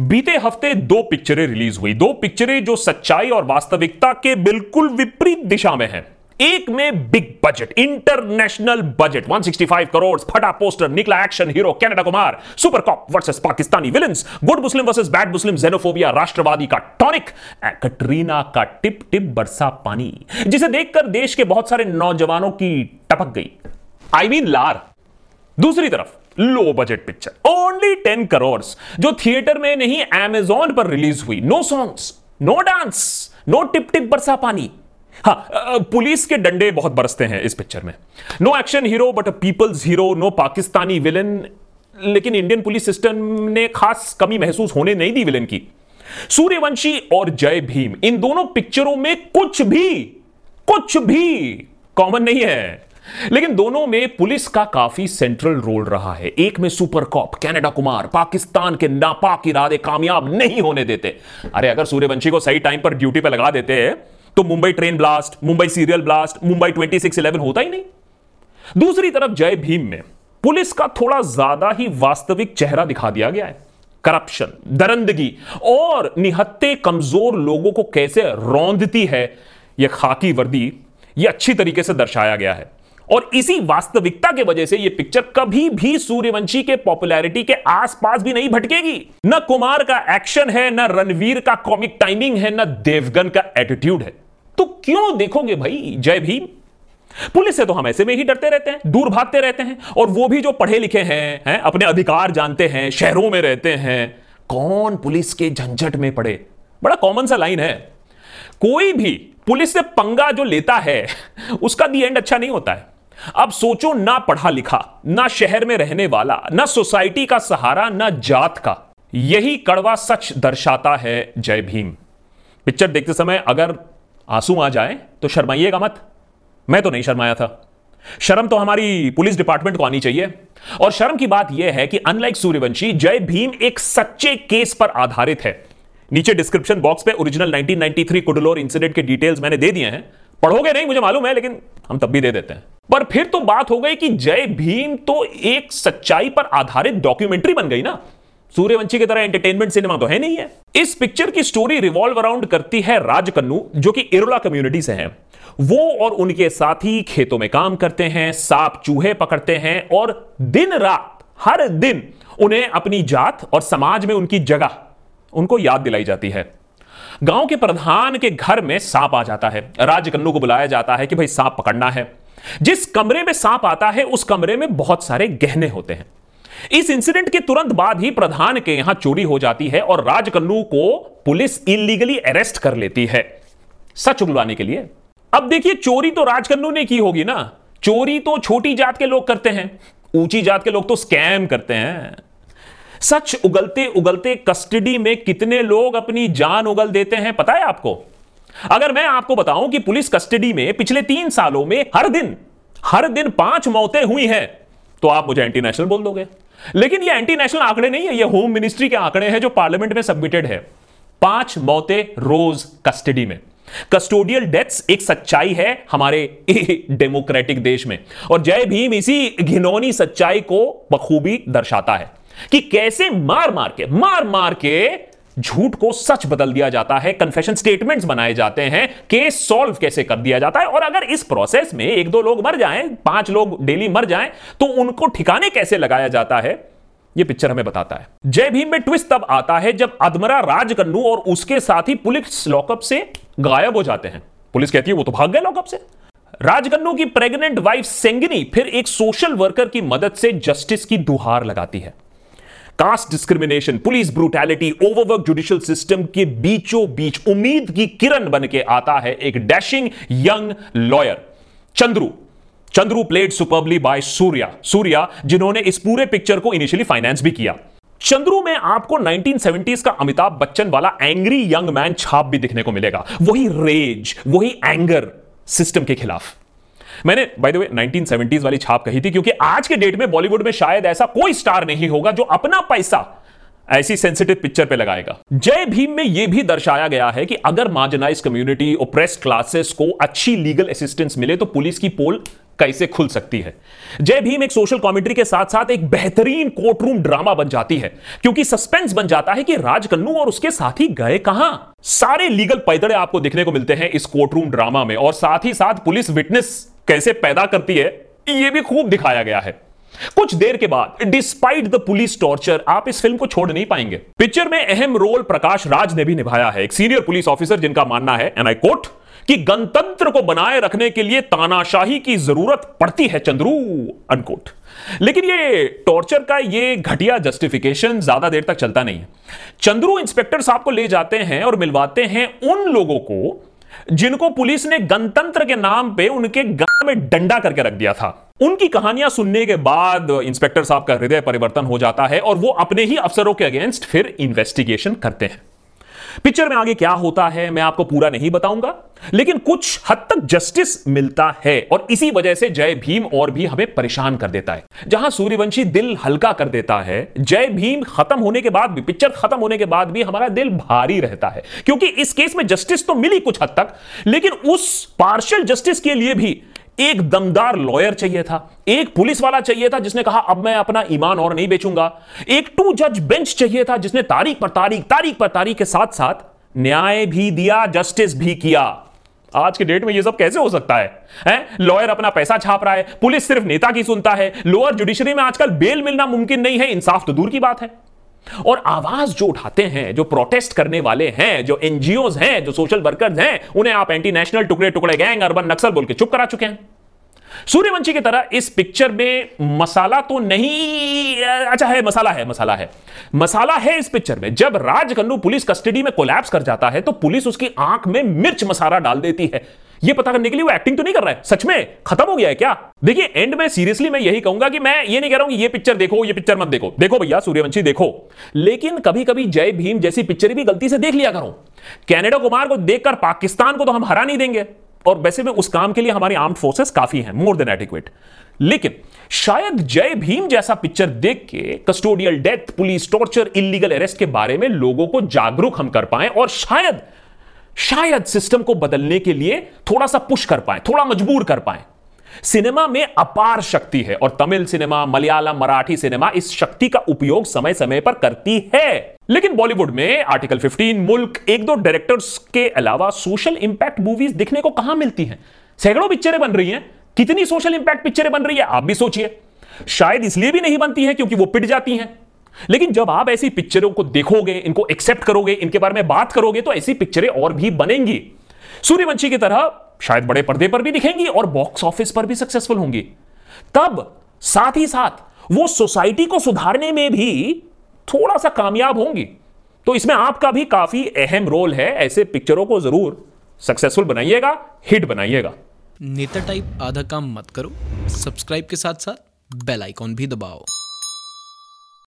बीते हफ़्ते दो पिक्चरें रिलीज़ हुई। दो पिक्चरें जो सच्चाई और वास्तविकता के बिल्कुल विपरीत दिशा में हैं। एक में big budget, international budget 165 crore, फटा पोस्टर, निकला action hero Canada Kumar super cop versus Pakistani villains, good Muslim versus bad Muslim xenophobia राष्ट्रवादी का टॉनिक कटरीना का टिप टिप बरसा पानी, जिसे देखकर देश के बहुत सारे नौजवानों की टपक गई। आई मीन लार। दूसरी तरफ़ low budget picture only ten crore जो थिएटर में नहीं एमेजॉन पर रिलीज़ हुई. No songs no dance no tip tip बरसा पानी. हाँ पुलिस के डंडे बहुत बरसते हैं इस पिक्चर में. No action hero but a people's hero no Pakistani villain लेकिन इंडियन पुलिस सिस्टम ने खास कमी महसूस होने नहीं दी विलन की. सूर्यवंशी और जय भीम, इन दोनों पिक्चरों में कुछ भी कुछ भी कॉमन नहीं है. लेकिन दोनों में पुलिस का काफ़ी सेंट्रल रोल रहा है। एक में super cop Canada Kumar, Pakistan के नापाक इरादे कामयाब नहीं होने देते। अरे, अगर सूर्यवंशी को सही टाइम पर ड्यूटी पर लगा देते हैं तो Mumbai train blast Mumbai serial blast Mumbai twenty six eleven होता ही नहीं। दूसरी तरफ़ जय भीम में पुलिस का थोड़ा ज़्यादा ही वास्तविक चेहरा दिखा दिया गया है। करप्शन दरंदगी और निहत्ते कमज़ोर लोगों को कैसे रौंदती है यह खाकी वर्दी यह अच्छी तरीके से दर्शाया गया है। और इसी वास्तविकता के वजह से यह पिक्चर कभी भी सूर्यवंशी के पॉपुलैरिटी के आसपास भी नहीं भटकेगी। न कुमार का एक्शन है न रणवीर का कॉमिक टाइमिंग है न देवगन का एटीट्यूड है। तो क्यों देखोगे भाई जय भीम? पुलिस से तो हम ऐसे में ही डरते रहते हैं दूर भागते रहते हैं और वो भी जो पढ़े लिखे हैं, हैं अपने अधिकार जानते हैं शहरों में रहते हैं कौन पुलिस के झंझट में पड़े? बड़ा कॉमन सा लाइन है। कोई भी पुलिस से पंगा जो लेता है उसका दी एंड अच्छा नहीं होता है। अब सोचो ना पढ़ा लिखा, ना शहर में रहने वाला, ना सोसाइटी का सहारा, ना जात का। यही कड़वा सच दर्शाता है जय भीम। पिक्चर देखते समय अगर आँसू आ जाए तो शर्माइएगा मत। मैं तो नहीं शर्माया था। शर्म तो हमारी पुलिस डिपार्टमेंट को आनी चाहिए। और शर्म की बात यह है कि अनलाइक सूर्यवंशी जय भीम एक सच्चे केस पर आधारित है। नीचे डिस्क्रिप्शन बॉक्स पे ओरिजिनल 1993 कुडलोर इंसिडेंट के डिटेल्स मैंने दे दिए हैं। पढ़ोगे नहीं, मुझे मालूम है, लेकिन हम तब भी दे देते हैं। पर फिर तो बात हो गई कि जय भीम तो एक सच्चाई पर आधारित डॉक्यूमेंट्री बन गई ना। सूर्यवंशी की तरह एंटरटेनमेंट सिनेमा तो है नहीं है। इस पिक्चर की स्टोरी रिवॉल्व अराउंड करती है राजकन्नू, जो कि इरोला कम्युनिटी से हैं। वो और उनके साथी खेतों में काम करते हैं, सांप चूहे पकड़ते हैं और दिन रात, हर दिन उन्हें अपनी जात और समाज में उनकी जगह, उनको याद दिलाई जाती है। गाँव के प्रधान के घर में सांप आ जाता है। राजकन्नू को बुलाया जाता है कि भाई सांप पकड़ना है। जिस कमरे में सांप आता है, उस कमरे में बहुत सारे गहने होते हैं। इस इंसिडेंट के तुरंत बाद ही प्रधान के यहाँ चोरी हो जाती है और राजकन्नू को पुलिस इलीगली अरेस्ट कर लेती है। सच उगलवाने के लिए। अब देखिए, चोरी तो राजकन्नू ने की होगी ना। चोरी तो छोटी जात के लोग करते हैं। ऊँची जात के लोग तो स्कैम करते हैं। सच उगलते उगलते कस्टडी में कितने लोग अपनी जान उगल देते हैं, पता है आपको? अगर मैं आपको बताऊँ कि पुलिस कस्टडी में पिछले तीन सालों में हर दिन हर दिन पाँच मौतें हुई हैं तो आप मुझे एंटी नेशनल बोल दोगे। लेकिन ये एंटी नेशनल आंकड़े नहीं है, ये होम मिनिस्ट्री के आंकड़े हैं जो पार्लियामेंट में सबमिटेड है। पाँच मौतें रोज कस्टडी में। कस्टोडियल डेथ्स एक सच्चाई है हमारे डेमोक्रेटिक देश में। और जय भीम इसी घिनौनी सच्चाई को बखूबी दर्शाता है। कि कैसे मार मार के, मार मार के झूठ को सच बदल दिया जाता है कन्फेशन स्टेटमेंट्स बनाए जाते हैं केस सॉल्व कैसे कर दिया जाता है, और अगर इस प्रोसेस में एक दो लोग मर जाएँ, पाँच लोग डेली मर जाएँ तो उनको ठिकाने कैसे लगाया जाता है? यह पिक्चर हमें बताता है। जय भीम में ट्विस्ट तब आता है जब अदमरा राजकन्नू और उसके साथी पुलिस लॉकअप से गायब हो जाते हैं। पुलिस कहती है, वो तो भाग गए लॉकअप से। राजकन्नू की प्रेग्नेंट वाइफ सेंगनी फिर एक सोशल वर्कर की मदद से जस्टिस की दुहार लगाती है। Caste discrimination, police brutality overwork judicial system के बीचों बीच उम्मीद की किरण बन के आता है एक dashing young lawyer Chandru. Chandru played superbly by Suriya. Suriya, जिन्होंने इस पूरे पिक्चर को इनिशियली फाइनेंस भी किया। चंद्रू में आपको 1970s का अमिताभ बच्चन वाला एंग्री यंग मैन छाप भी दिखने को मिलेगा। वही रेज वही एंगर सिस्टम के खिलाफ। मैंने बाय द वे 1970s वाली छाप कही थी, क्योंकि आज के डेट में बॉलीवुड में शायद ऐसा कोई स्टार नहीं होगा जो अपना पैसा ऐसी सेंसिटिव पिक्चर पे लगाएगा। जय भीम में यह भी दर्शाया गया है कि अगर मार्जिनाइज कम्युनिटी ओप्रेस्ड क्लासेस को अच्छी लीगल असिस्टेंस मिले तो पुलिस की पोल कैसे खुल सकती है? जय भीम एक सोशल कॉमेंट्री के साथ साथ एक बेहतरीन कोर्टरूम ड्रामा बन जाती है, क्योंकि सस्पेंस बन जाता है कि राजकन्नू और उसके साथी गए कहाँ? सारे लीगल पैदड़े आपको देखने को मिलते हैं इस कोर्टरूम ड्रामा में, और साथ ही साथ पुलिस विटनेस कैसे पैदा करती है यह भी खूब दिखाया गया है। कुछ देर के बाद डिस्पाइट द पुलिस टॉर्चर आप इस फ़िल्म को छोड़ नहीं पाएँगे। पिक्चर में अहम रोल प्रकाश राज ने भी निभाया है। एक सीनियर पुलिस ऑफिसर जिनका मानना है एन आई कोट कि गणतंत्र को बनाए रखने के लिए तानाशाही की ज़रूरत पड़ती है, चंद्रू अनकोट लेकिन ये टॉर्चर का ये घटिया जस्टिफिकेशन ज़्यादा देर तक चलता नहीं है। चंद्रू इंस्पेक्टर साहब को ले जाते हैं और मिलवाते हैं उन लोगों को जिनको पुलिस ने गणतंत्र के नाम पे उनके गाँव में डंडा करके रख दिया था। उनकी कहानियाँ सुनने के बाद इंस्पेक्टर साहब का हृदय परिवर्तन हो जाता है और वो अपने ही अफसरों के अगेंस्ट फिर इन्वेस्टिगेशन करते हैं। पिक्चर में आगे क्या होता है, मैं आपको पूरा नहीं बताऊँगा, लेकिन कुछ हद तक जस्टिस मिलता है और इसी वजह से जय भीम और भी हमें परेशान कर देता है। जहाँ सूर्यवंशी दिल हल्का कर देता है, जय भीम खत्म होने के बाद भी पिक्चर खत्म होने के बाद भी हमारा दिल भारी रहता है, क्योंकि इस केस में जस्टिस तो मिली कुछ हद तक, लेकिन उस पार्शियल जस्टिस के लिए भी एक दमदार लॉयर चाहिए था, एक पुलिस वाला चाहिए था जिसने कहा, अब मैं अपना ईमान और नहीं बेचूँगा। एक टू जज बेंच चाहिए था जिसने तारीख पर तारीख तारीख पर तारीख के साथ साथ न्याय भी दिया जस्टिस भी किया। आज के डेट में ये सब कैसे हो सकता है? हैं? लॉयर अपना पैसा छाप रहा है, पुलिस सिर्फ़ नेता की सुनता है। लोअर जुडिशरी में आजकल बेल मिलना मुमकिन नहीं है, इंसाफ तो दूर की बात है। और आवाज़ जो उठाते हैं, जो प्रोटेस्ट करने वाले हैं, जो एनजीओ हैं, जो सोशल वर्कर्स हैं, उन्हें आप एंटी नेशनल टुकड़े टुकड़े गैंग अर्बन नक्सल बोल के चुप करा चुके हैं। सूर्यवंशी की तरह इस पिक्चर में मसाला तो नहीं अच्छा है, मसाला है मसाला है। मसाला है इस पिक्चर में। जब राजकन्नू पुलिस कस्टडी में कोलैप्स कर जाता है तो पुलिस उसकी आँख में मिर्च मसाला डाल देती है। यह पता करने के लिए वो एक्टिंग तो नहीं कर रहा है। सच में, खत्म हो गया है क्या? देखिए एंड में सीरियसली मैं यही कहूँगा कि मैं ये नहीं कह रहा हूँ कि ये पिक्चर देखो, ये पिक्चर मत देखो। देखो भैया, सूर्यवंशी देखो। लेकिन कभी कभी जय भीम जैसी पिक्चर भी गलती से देख लिया करो। कैनेडा कुमार को देखकर पाकिस्तान को तो हम हरा नहीं देंगे। और वैसे में उस काम के लिए हमारी आर्म्ड फोर्सेस काफ़ी हैं मोर देन एडिक्वेट लेकिन शायद जय भीम जैसा पिक्चर देख के custodial death police torture illegal arrest के बारे में लोगों को जागरूक हम कर पाए और शायद शायद सिस्टम को बदलने के लिए थोड़ा सा पुश कर पाए, थोड़ा मजबूर कर पाए। सिनेमा में अपार शक्ति है और तमिल सिनेमा, मलयालम, मराठी सिनेमा इस शक्ति का उपयोग समय समय पर करती है। लेकिन बॉलीवुड में आर्टिकल 15 मुल्क, एक दो डायरेक्टर्स के अलावा सोशल इंपैक्ट मूवीज़ दिखने को कहाँ मिलती हैं? सैकड़ों पिक्चरें बन रही हैं। कितनी सोशल इंपैक्ट पिक्चरें बन रही है, आप भी सोचिए। शायद इसलिए भी नहीं बनती है क्योंकि वो पिट जाती हैं। लेकिन जब आप ऐसी पिक्चरों को देखोगे, इनको एक्सेप्ट करोगे, इनके बारे में बात करोगे तो ऐसी पिक्चरें और भी बनेंगी। सूर्यवंशी की तरह शायद बड़े पर्दे पर भी दिखेंगी और बॉक्स ऑफ़िस पर भी सक्सेसफुल होंगी। तब साथ ही साथ वो सोसाइटी को सुधारने में भी थोड़ा सा कामयाब होंगी। तो इसमें आपका भी काफ़ी अहम रोल है। ऐसे पिक्चरों को ज़रूर सक्सेसफुल बनाइएगा हिट बनाइएगा। नेता टाइप आधा काम मत करो। सब्सक्राइब के साथ साथ बेल आइकॉन भी दबाओ।